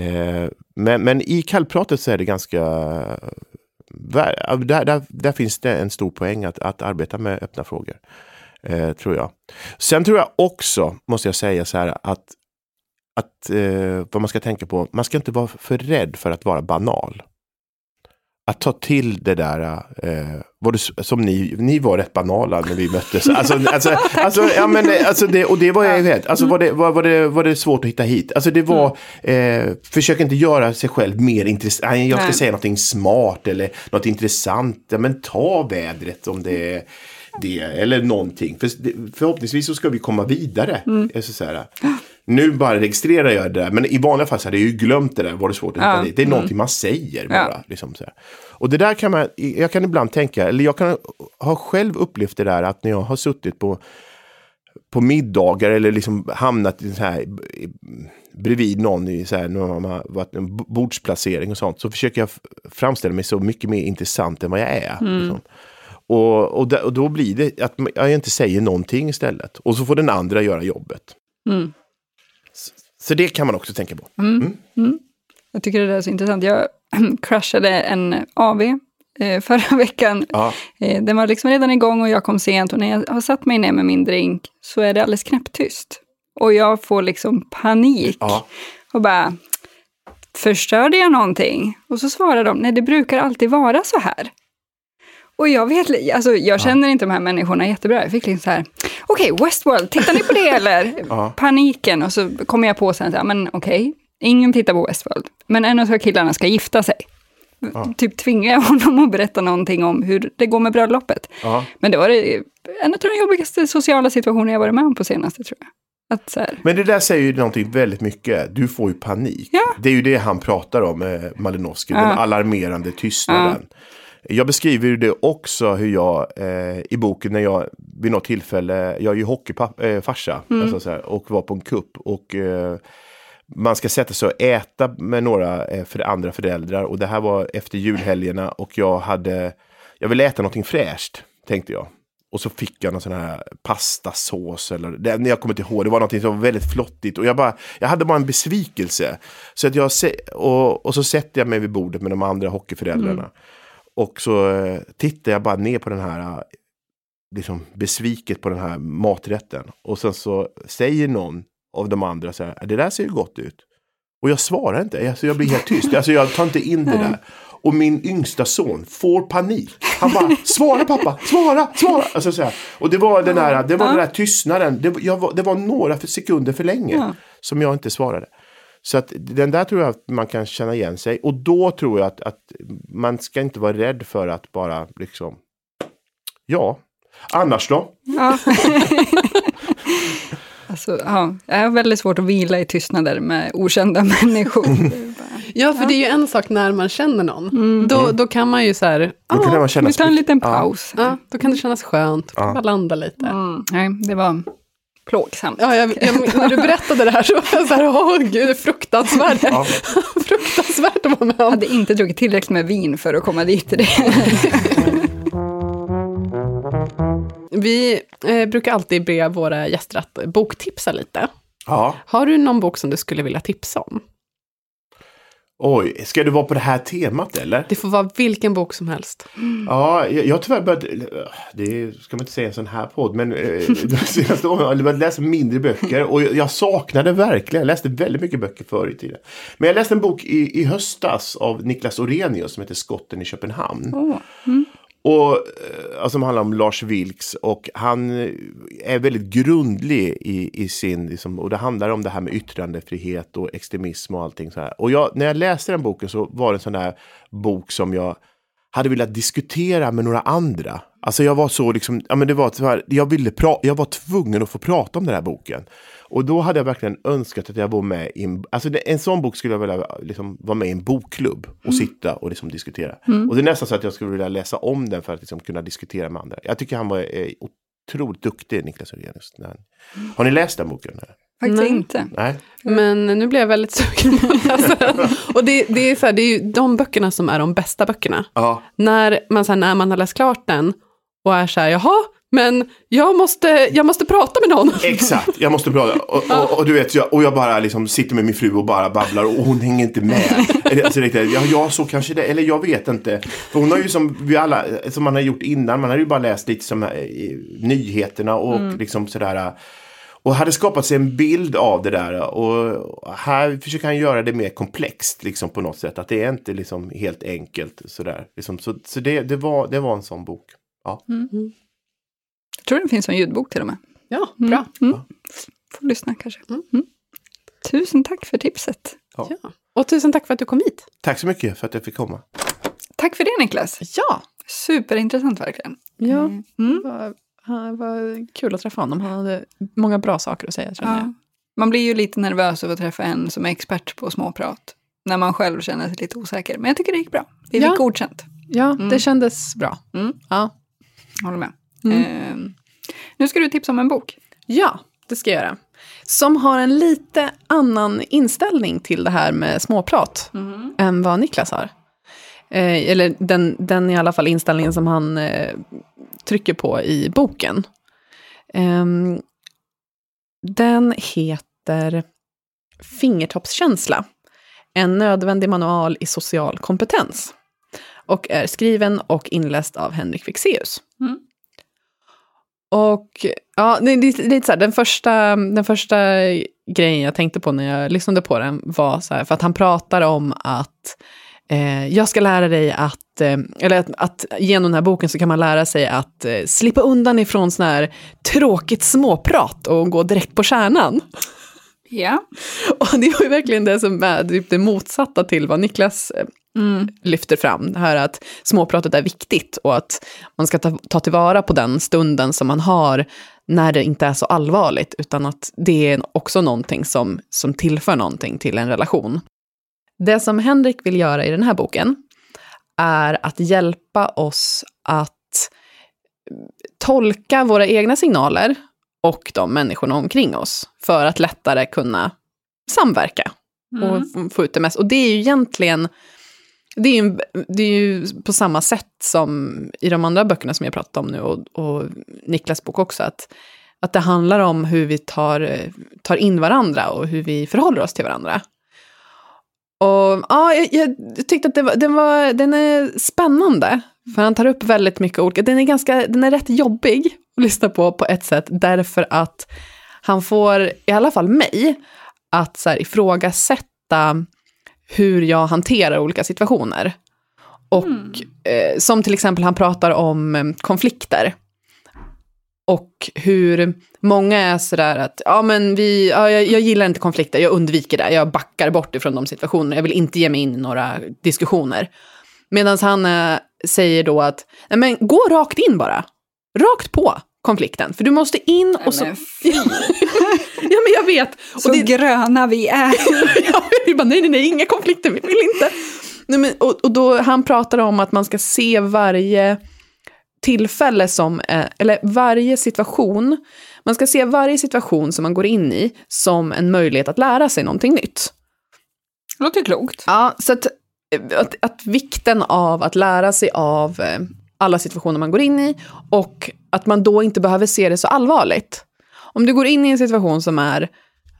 D: Uh, men, men i kallpratet så är det ganska... Där, där, där, finns det en stor poäng att, att arbeta med öppna frågor. Eh, tror jag. Sen tror jag också, måste jag säga så här, att, att eh, vad man ska tänka på, man ska inte vara för rädd för att vara banal att ta till det där, eh, var det, som ni, ni var rätt banala när vi möttes. Alltså, alltså, alltså, ja, men, alltså det, och det var jag vet. Alltså var det, var, var, det, var det svårt att hitta hit? Alltså det var, eh, försök inte göra sig själv mer intressant. Jag ska
C: Nej.
D: säga någonting smart eller något intressant. Ja, men ta vädret om det är det eller någonting. För, förhoppningsvis så ska vi komma vidare. Alltså, så här. Nu bara registrerar jag det där. Men i vanliga fall så hade jag ju glömt det där. Var det svårt att hitta
C: Ja.
D: dit. Det är någonting man säger bara.
C: Ja.
D: Liksom så här. Och det där kan man, jag kan ibland tänka, eller jag kan ha själv upplevt det där att när jag har suttit på, på middagar eller liksom hamnat i så här, bredvid någon i så här, när man har varit en bordsplacering och sånt, så försöker jag framställa mig så mycket mer intressant än vad jag är. Liksom. Och, och, och då blir det att jag inte säger någonting istället. Och så får den andra göra jobbet.
C: Mm.
D: Så, det kan man också tänka på.
C: Jag tycker det där är så intressant. Jag (clears throat) kraschade en AV eh, förra (laughs) veckan.
D: Ja.
C: Eh, den var liksom redan igång och jag kom sent och när jag har satt mig ner med min drink så är det alldeles knäpptyst. Och jag får liksom panik
D: Ja.
C: och bara, förstörde jag någonting? Och så svarar de, nej det brukar alltid vara så här. Och jag vet, alltså jag känner inte de här människorna jättebra. Jag fick liksom så här, okej Westworld, tittar ni på det (laughs) eller?
D: Ja.
C: Paniken och så kommer jag på sen så här, men okej, ingen tittar på Westworld. Men en av killarna ska gifta sig. Typ tvingar jag honom att berätta någonting om hur det går med bröllopet.
D: Ja.
C: Men det var det, en av de jobbigaste sociala situationer jag varit med om på senaste tror jag.
D: Men det där säger ju någonting väldigt mycket. Du får ju panik.
C: Ja.
D: Det är ju det han pratar om, eh, Malinowski, den
C: Ja.
D: alarmerande tystnaden. Jag beskriver ju det också hur jag eh, i boken när jag vid något tillfälle, jag är ju hockeyfarsa
C: Mm.
D: alltså och var på en kupp och eh, man ska sätta sig och äta med några eh, för andra föräldrar och det här var efter julhelgerna och jag hade, jag ville äta någonting fräscht tänkte jag. Och så fick jag någon sån här pastasås eller det, när jag kommer inte ihåg, det var någonting som var väldigt flottigt. Och jag, bara, jag hade bara en besvikelse. Så att jag, och, och så sätter jag mig vid bordet med de andra hockeyföräldrarna. Och så eh, tittar jag bara ner på den här, eh, liksom besviket på den här maträtten. Och sen så säger någon av de andra så här, det där ser ju gott ut. Och jag svarar inte, alltså jag blir helt tyst. Alltså jag tar inte in det där. Och min yngsta son får panik. Han bara, svara pappa, svara, svara. Alltså så här. Och det var den där, det var den där tystnaden. Det, var- det var några för sekunder för länge som jag inte svarade. Så att den där tror jag att man kan känna igen sig. Och då tror jag att, att man ska inte vara rädd för att bara liksom, ja. Annars då?
C: Ja. (laughs) alltså, ja, jag har väldigt svårt att vila i tystnader med okända (laughs) människor.
B: Ja, för det är ju en sak när man känner någon. Då, då kan man ju så här,
D: Då kan man känna
C: Vi tar en liten
D: Ja.
C: paus.
B: ja, då kan det kännas skönt. Då kan
D: Ja.
B: man landa lite.
C: Mm, nej, det var plågsamt.
B: Ja, jag, jag, (laughs) när du berättade det här så var jag så här, åh gud, det är fruktansvärt.
D: Ja. (laughs)
B: fruktansvärt att vara med
C: Jag
B: om.
C: hade inte druckit tillräckligt med vin för att komma dit till det. (laughs)
B: Vi eh, brukar alltid be våra gäster att boktipsa lite.
D: Ja.
B: Har du någon bok som du skulle vilja tipsa om?
D: Oj, ska du vara på det här temat eller?
B: Det får vara vilken bok som helst.
D: Ja, jag, jag har tyvärr börjat, det ska man inte säga i en sån här podd, men eh, (laughs) de senaste åren har jag börjat läsa mindre böcker och jag, jag saknade verkligen, jag läste väldigt mycket böcker förr i tiden. Men jag läste en bok i, i höstas av Niklas Orenius som heter Skotten i Köpenhamn.
C: Åh,
D: och, eh, alltså, som handlar om Lars Vilks och han eh, är väldigt grundlig i, i sin, liksom, och det handlar om det här med yttrandefrihet och extremism och allting så här. Och jag, när jag läste den boken så var det en sån där bok som jag hade velat diskutera med några andra. Alltså jag var så liksom, ja men det var så här, jag ville pra- jag var tvungen att få prata om den här boken. Och då hade jag verkligen önskat att jag var med i en, alltså en sån bok skulle jag vilja liksom, vara med i en bokklubb och sitta och liksom diskutera. Och det är nästan så att jag skulle vilja läsa om den för att liksom kunna diskutera med andra. Jag tycker han var eh, otroligt duktig, Niklas han- Har ni läst den boken?
C: faktiskt
B: Nej.
C: inte.
D: Nej?
B: Men nu blev jag väldigt sugen på att läsa den. Och det, det, är så här, det är ju de böckerna som är de bästa böckerna.
D: Ja.
B: När man, så här, när man har läst klart den och är så här, jaha, men jag måste, jag måste prata med någon.
D: Exakt, jag måste prata. Och, och, och du vet, jag, och jag bara liksom sitter med min fru och bara babblar och hon hänger inte med. (laughs) Alltså, ja, ja, så kanske det, eller jag vet inte. För hon har ju som vi alla, som man har gjort innan, man har ju bara läst lite som eh, nyheterna och liksom sådär. Och hade skapat sig en bild av det där. Och här försöker han göra det mer komplext liksom på något sätt. Att det är inte liksom helt enkelt sådär. Liksom, så så det, det, var, det var en sån bok. Ja.
C: Jag tror det finns en ljudbok till och med.
B: Ja, bra.
C: Mm. Får lyssna kanske. Mm. Tusen tack för tipset.
B: Ja. Och tusen tack för att du kom hit.
D: Tack så mycket för att jag fick komma.
C: Tack för det Niklas.
B: Ja,
C: Superintressant verkligen.
B: ja.
C: Mm.
B: Det var, det var kul att träffa honom. Han hade många bra saker att säga. Tror jag.
C: Ja. Man blir ju lite nervös av att träffa en som är expert på småprat. När man själv känner sig lite osäker. Men jag tycker det gick bra. Vi fick
B: Ja.
C: godkänt.
B: Ja,
C: Mm.
B: det kändes bra.
C: Mm.
B: Ja.
C: Håller med.
B: Mm.
C: Ehm, nu ska du tipsa om en bok.
B: ja, det ska jag göra. Som har en lite annan inställning till det här med småprat än vad Niklas har. Eh, eller den, den i alla fall inställningen som han eh, trycker på i boken. Ehm, den heter Fingertoppskänsla. En nödvändig manual i social kompetens. Och är skriven och inläst av Henrik Fexeus.
C: Mm.
B: Och ja, det lite, så här, den första, den första grejen jag tänkte på när jag lyssnade på den var så här, för att han pratar om att eh, jag ska lära dig att, eh, eller att, att genom den här boken så kan man lära sig att eh, slippa undan ifrån sån här tråkigt småprat och gå direkt på kärnan.
C: Ja. (laughs)
B: Och det var ju verkligen det som är typ det motsatta till vad Niklas eh,
C: Mm.
B: lyfter fram. Det här att småpratet är viktigt och att man ska ta, ta tillvara på den stunden som man har när det inte är så allvarligt, utan att det är också någonting som, som tillför någonting till en relation. Det som Henrik vill göra i den här boken är att hjälpa oss att tolka våra egna signaler och de människorna omkring oss för att lättare kunna samverka
C: Mm.
B: och f- få ut det mest. Och det är ju egentligen, det är ju, det är ju på samma sätt som i de andra böckerna som jag pratat om nu och, och Niklas bok också, att, att det handlar om hur vi tar, tar in varandra och hur vi förhåller oss till varandra. Och ja, jag, jag tyckte att det var, den, var, den är spännande, för han tar upp väldigt mycket olika, den är, ganska, den är rätt jobbig att lyssna på på ett sätt, därför att han får, i alla fall mig, att så här, ifrågasätta hur jag hanterar olika situationer. Och eh, som till exempel han pratar om eh, konflikter. Och hur många är sådär att, ja men vi, ja, jag, jag gillar inte konflikter, jag undviker det, jag backar bort ifrån de situationerna, jag vill inte ge mig in i några diskussioner. Medan han eh, säger då att, nej men gå rakt in bara, rakt på konflikten, för du måste in och så...
C: men (laughs)
B: ja men jag vet.
C: Så gröna vi är. (laughs)
B: ja, vi bara, nej, nej, nej, inga konflikter, vi vill inte. Nej, men, och, och då, han pratar om att man ska se varje tillfälle som, eh, eller varje situation, man ska se varje situation som man går in i som en möjlighet att lära sig någonting nytt.
C: Låter klokt.
B: Ja, så att, att, att vikten av att lära sig av eh, alla situationer man går in i och att man då inte behöver se det så allvarligt. Om du går in i en situation som är,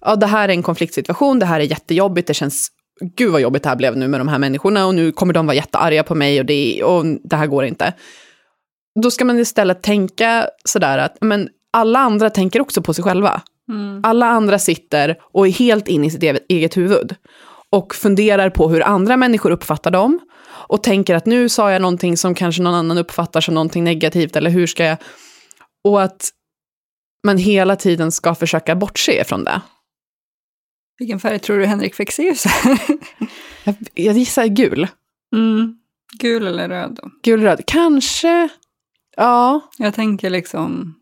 B: ja det här är en konfliktsituation, det här är jättejobbigt, det känns, gud vad jobbigt det här blev nu med de här människorna och nu kommer de vara jättearga på mig och det, och det här går inte. Då ska man istället tänka sådär att, men alla andra tänker också på sig själva.
C: Mm.
B: Alla andra sitter och är helt inne i sitt eget- huvud. Och funderar på hur andra människor uppfattar dem. Och tänker att nu sa jag någonting som kanske någon annan uppfattar som någonting negativt, eller hur ska jag... Och att man hela tiden ska försöka bortse från det.
C: Vilken färg tror du Henrik Fexeus är?
B: Jag, jag gissar gul.
C: Mm. Gul eller röd då?
B: Gulröd. Kanske... Ja.
C: Jag tänker liksom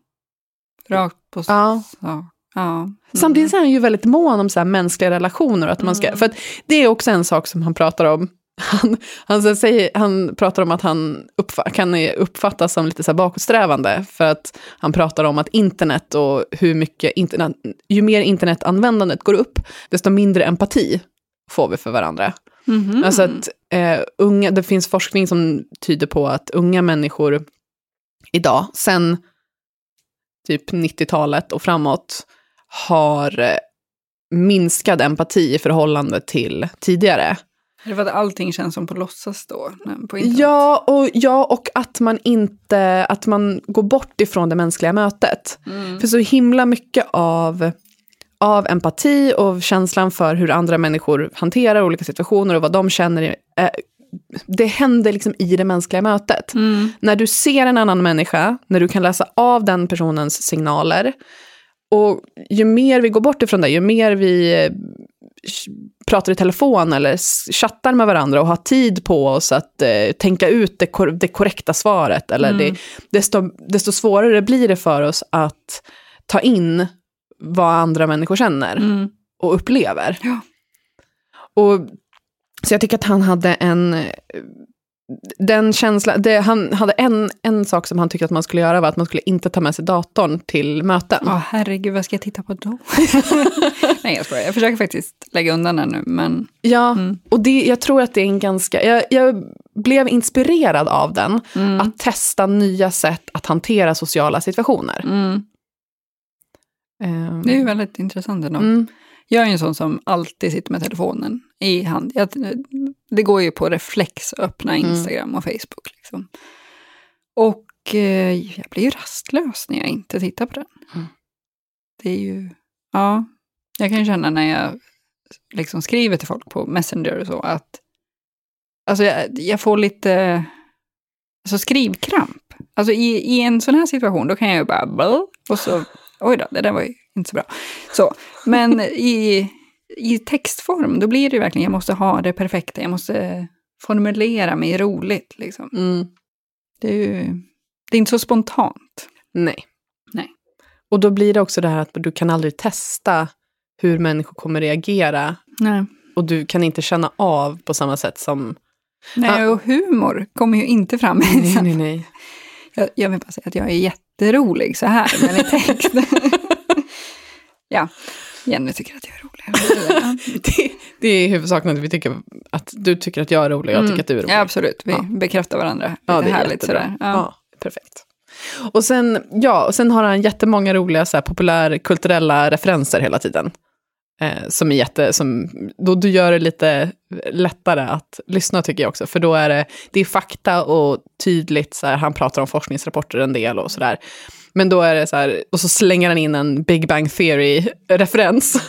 C: rakt på
B: ja.
C: sak. Ja. Mm.
B: Samtidigt är han ju väldigt mån om så här mänskliga relationer. Att man ska,
C: Mm.
B: För det är också en sak som han pratar om. Han, han, så säger, han pratar om att han uppfa- kan uppfattas som lite så här bakåtsträvande. För att han pratar om att internet och hur mycket internet, ju mer internetanvändandet går upp, desto mindre empati får vi för varandra.
C: Mhm.
B: Alltså att eh, unga, det finns forskning som tyder på att unga människor idag, sen typ 90-talet och framåt, har eh, minskad empati i förhållande till tidigare.
C: För att allting känns som på låtsas då? På?
B: Ja och, ja, och att man inte, att man går bort ifrån det mänskliga mötet.
C: Mm.
B: För så himla mycket av, av empati och känslan för hur andra människor hanterar olika situationer och vad de känner, eh, det händer liksom i det mänskliga mötet.
C: Mm.
B: När du ser en annan människa, när du kan läsa av den personens signaler, och ju mer vi går bort ifrån det, ju mer vi pratar i telefon eller chattar med varandra och har tid på oss att eh, tänka ut det, kor- det korrekta svaret, eller
C: Mm.
B: det, desto, desto svårare blir det för oss att ta in vad andra människor känner
C: Mm.
B: och upplever.
C: Ja.
B: Och, så jag tycker att han hade en... Den känslan, det, han hade en, en sak som han tyckte att man skulle göra var att man skulle inte ta med sig datorn till möten.
C: Ja, herregud, vad ska jag titta på då? (laughs) Nej, jag skojar. Jag försöker faktiskt lägga undan den nu, men...
B: Ja,
C: Mm.
B: och det, jag tror att det är en ganska... Jag, jag blev inspirerad av den,
C: Mm.
B: att testa nya sätt att hantera sociala situationer.
C: Mm.
B: Ehm,
C: Det är ju väldigt intressant ändå.
B: mm,
C: Jag är en sån som alltid sitter med telefonen i hand. Jag, det går ju på reflex att öppna
B: Mm.
C: Instagram och Facebook. Liksom. Och eh, jag blir ju rastlös när jag inte tittar på den.
B: Mm.
C: Det är ju, ja, jag kan ju känna när jag liksom skriver till folk på Messenger och så att, alltså jag, jag får lite, alltså skrivkramp. Alltså i, i en sån här situation, då kan jag ju bara, och så, oj då, det där var ju inte så bra. Så, men i, i textform, då blir det ju verkligen, jag måste ha det perfekta, jag måste formulera mig roligt. Liksom.
B: mm,
C: Det är ju det är inte så spontant.
B: nej.
C: Nej.
B: Och då blir det också det här att du kan aldrig testa hur människor kommer reagera.
C: Nej.
B: Och du kan inte känna av på samma sätt som...
C: Nej, och humor kommer ju inte fram.
B: Nej, nej, (laughs) nej.
C: Jag, jag vill bara säga att jag är jätterolig så här, men i text. (laughs) ja, Jenny tycker att jag är rolig. (laughs)
B: Det, det är huvudsaken att vi tycker att du tycker att jag är rolig och jag tycker att du är rolig.
C: Ja, absolut. Vi
B: Ja.
C: bekräftar varandra. Lite
B: Ja, det är
C: härligt
B: jättebra.
C: sådär.
B: Ja.
C: Ja.
B: perfekt. Och sen, ja, och sen har han jättemånga roliga så här, populärkulturella referenser hela tiden. Eh, som är jätte, som, då du gör det lite lättare att lyssna tycker jag också. För då är det, det är fakta och tydligt, så här, han pratar om forskningsrapporter en del och sådär. Men då är det så här, och så slänger han in en Big Bang Theory-referens.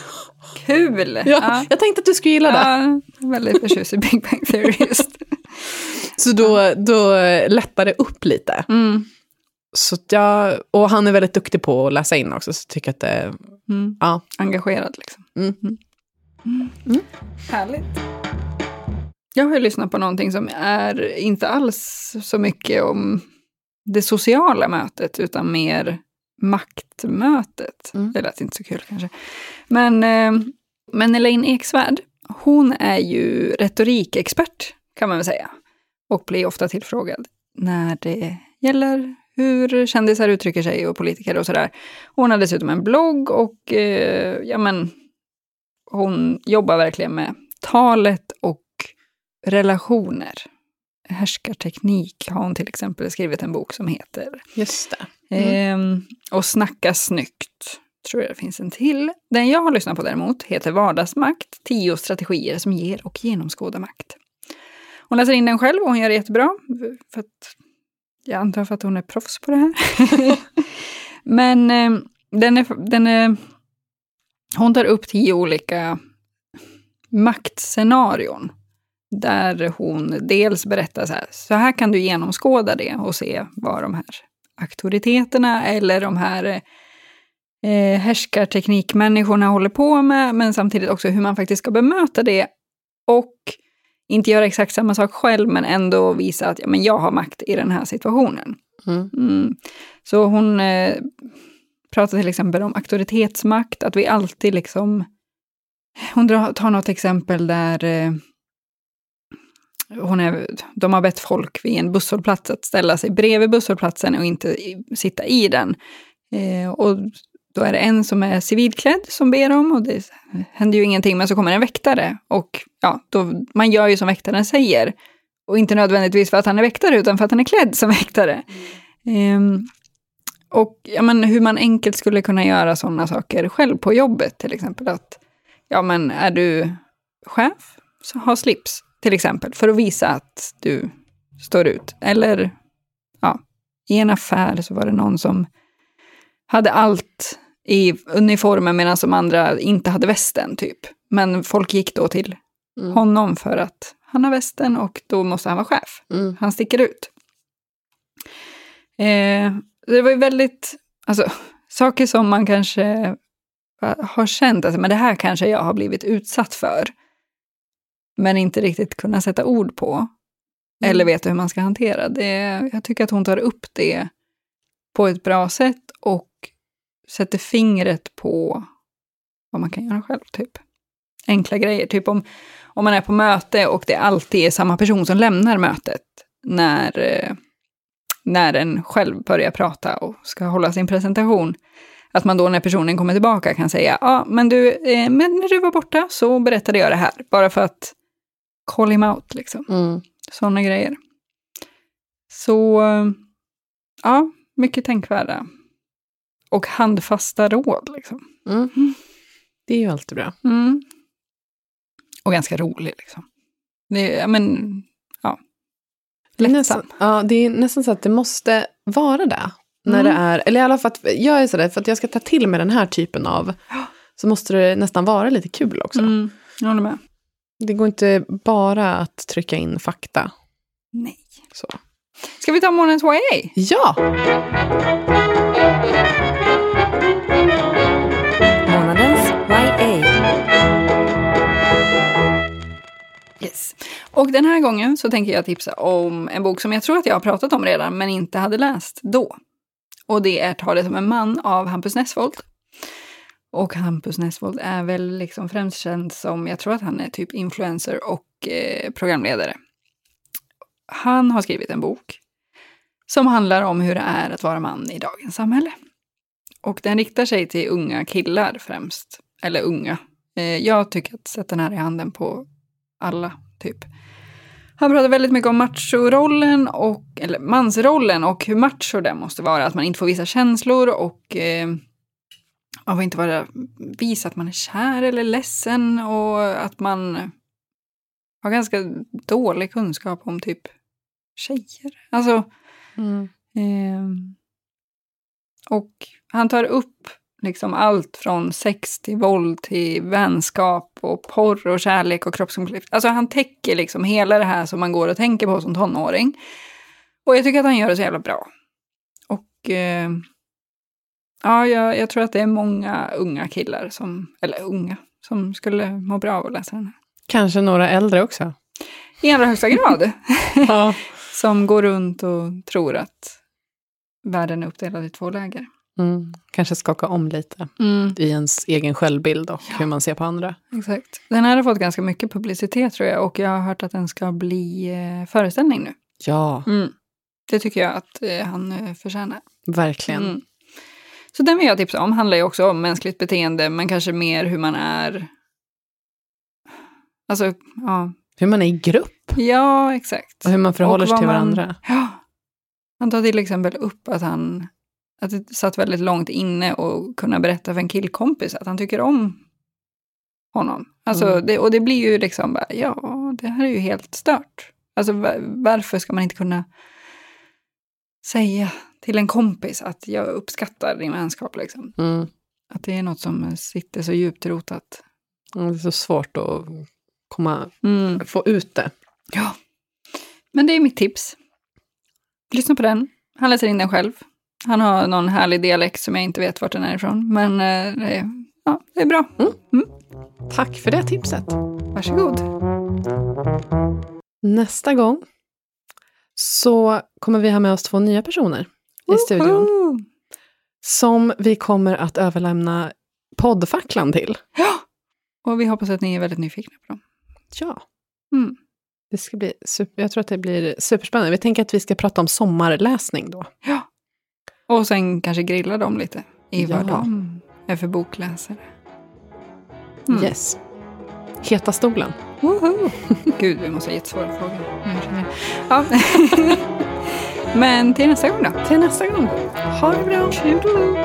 C: Kul! (laughs)
B: Ja, Jag tänkte att du skulle gilla det.
C: Ja, väldigt förtjust i Big Bang Theory just. (laughs)
B: Så då, då lättar det upp lite.
C: Mm.
B: Så jag, och han är väldigt duktig på att läsa in också, så jag tycker att det,
C: Mm.
B: ja.
C: Engagerad liksom.
B: Mm.
C: Härligt. Jag har ju lyssnat på någonting som är inte alls så mycket om det sociala mötet, utan mer maktmötet.
B: Mm.
C: Det lät inte så kul kanske. Men, eh, men Elaine Eksvärd, hon är ju retorikexpert, kan man väl säga. Och blir ofta tillfrågad när det gäller hur kändisar uttrycker sig och politiker och sådär. Hon har dessutom en blogg och eh, ja, men, hon jobbar verkligen med talet och relationer. Härskarteknik har hon till exempel skrivit en bok som heter.
B: Just det.
C: Ehm, och Snacka snyggt, tror jag det finns en till. Den jag har lyssnat på däremot heter Vardagsmakt, tio strategier som ger och genomskådar makt. Hon läser in den själv och hon gör det jättebra. För att, jag antar för att hon är proffs på det här. (laughs) Men eh, den är, den är, hon tar upp tio olika maktscenarion. Där hon dels berättar så här, så här kan du genomskåda det och se vad de här auktoriteterna eller de här eh, härskarteknikmänniskorna håller på med, men samtidigt också hur man faktiskt ska bemöta det och inte göra exakt samma sak själv, men ändå visa att ja, men jag har makt i den här situationen.
B: Mm.
C: Mm. Så hon eh, pratar till exempel om auktoritetsmakt, att vi alltid liksom... Hon tar något exempel där eh, hon är, de har bett folk vid en busshållplats att ställa sig bredvid busshållplatsen och inte i, sitta i den. Eh, och då är det en som är civilklädd som ber om och det händer ju ingenting, men så kommer en väktare och ja, då, man gör ju som väktaren säger. Och inte nödvändigtvis för att han är väktare, utan för att han är klädd som väktare. Ehm, och ja, men hur man enkelt skulle kunna göra sådana saker själv på jobbet, till exempel att ja, men är du chef, så ha slips, till exempel, för att visa att du står ut. Eller ja, i en affär så var det någon som hade allt i uniformen medan de andra inte hade västen, typ. Men folk gick då till
B: Mm.
C: honom för att han har västen och då måste han vara chef.
B: Mm.
C: Han sticker ut. Eh, det var ju väldigt, alltså, saker som man kanske har känt att men det här kanske jag har blivit utsatt för. Men inte riktigt kunna sätta ord på. Eller veta hur man ska hantera. Det, jag tycker att hon tar upp det på ett bra sätt och sätter fingret på vad man kan göra själv, typ. Enkla grejer, typ om, om man är på möte och det alltid är samma person som lämnar mötet när, eh, när en själv börjar prata och ska hålla sin presentation. Att man då när personen kommer tillbaka kan säga, ja, men du, eh, men när du var borta så berättade jag det här, bara för att call him out, liksom.
B: Mm.
C: Sådana grejer. Så, ja, mycket tänkvärda. Och handfasta råd, liksom.
B: Mm. Det är ju alltid bra.
C: Mm. Och ganska rolig, liksom. Det, ja, men, ja.
B: Det
C: Lättsam.
B: nästan, ja, det är nästan så att det måste vara det. När
C: Mm.
B: det är, eller i alla fall, att jag är sådär, för att jag ska ta till mig den här typen av, så måste det nästan vara lite kul också.
C: Mm, jag håller med.
B: Det går inte bara att trycka in fakta.
C: Nej.
B: Så.
C: Ska vi ta månadens YA?
B: Ja!
A: Månadens YA.
C: Yes. Och den här gången så tänker jag tipsa om en bok som jag tror att jag har pratat om redan, men inte hade läst då. Och det är Talet om en man av Hampus Nessvold. Och Hampus Nessvold är väl liksom främst känd som, jag tror att han är typ influencer och eh, programledare. Han har skrivit en bok som handlar om hur det är att vara man i dagens samhälle. Och den riktar sig till unga killar främst. Eller unga. Eh, jag tycker att sätta den här i handen på alla, typ. Han pratar väldigt mycket om machorollen, och, eller mansrollen och hur macho den måste vara. Att man inte får visa känslor och eh, man får inte vara, visa att man är kär eller ledsen och att man har ganska dålig kunskap om typ tjejer. Alltså,
B: Mm.
C: Ehm, och han tar upp liksom allt från sex till våld till vänskap och porr och kärlek och kroppskonflikt. Alltså han täcker liksom hela det här som man går och tänker på som tonåring. Och jag tycker att han gör det så jävla bra. Och eh, ja, jag, jag tror att det är många unga killar som, eller unga, som skulle må bra av att läsa den här.
B: Kanske några äldre också.
C: I allra högsta grad. (laughs)
B: Ja.
C: som går runt och tror att världen är uppdelad i två läger.
B: Mm. Kanske skaka om lite i ens egen självbild och hur man ser på andra.
C: Exakt. Den här har fått ganska mycket publicitet tror jag och jag har hört att den ska bli eh, föreställning nu.
B: Ja,
C: Det tycker jag att eh, han eh, förtjänar.
B: verkligen.
C: Så den vill jag tipsa om. Handlar ju också om mänskligt beteende men kanske mer hur man är. Alltså, ja.
B: Hur man är i grupp
C: Ja, exakt.
B: och hur man förhåller sig till
C: man-
B: varandra.
C: Ja. Han tar till exempel upp att han att det satt väldigt långt inne och kunna berätta för en killkompis att han tycker om honom. Alltså,
B: Mm.
C: det, och det blir ju liksom bara, ja, det här är ju helt stört. Alltså va- varför ska man inte kunna säga till en kompis att jag uppskattar din vänskap liksom.
B: Mm.
C: Att det är något som sitter så djupt rotat.
B: Mm, Det är så svårt att komma,
C: Mm.
B: få ut det.
C: Ja. Men det är mitt tips. Lyssna på den. Han läser in den själv. Han har någon härlig dialekt som jag inte vet vart den är ifrån. Men eh, det, är, ja, det är bra.
B: Tack för det tipset.
C: Varsågod.
B: Nästa gång så kommer vi ha med oss två nya personer i studion. Som vi kommer att överlämna poddfacklan till.
C: Och vi hoppas att ni är väldigt nyfikna på dem.
B: Ja.
C: Mm.
B: Det ska bli super, jag tror att det blir superspännande. Vi tänker att vi ska prata om sommarläsning då.
C: Ja. Och sen kanske grilla dem lite i
B: Ja.
C: vad de är för bokläsare. Mm.
B: Yes. Heta stolen.
C: Woho! Gud, vi måste ha jättesvåra frågor. Känner- Ja. (laughs) Men till nästa gång då.
B: Till nästa gång. Ha det bra.
C: Toodaloo.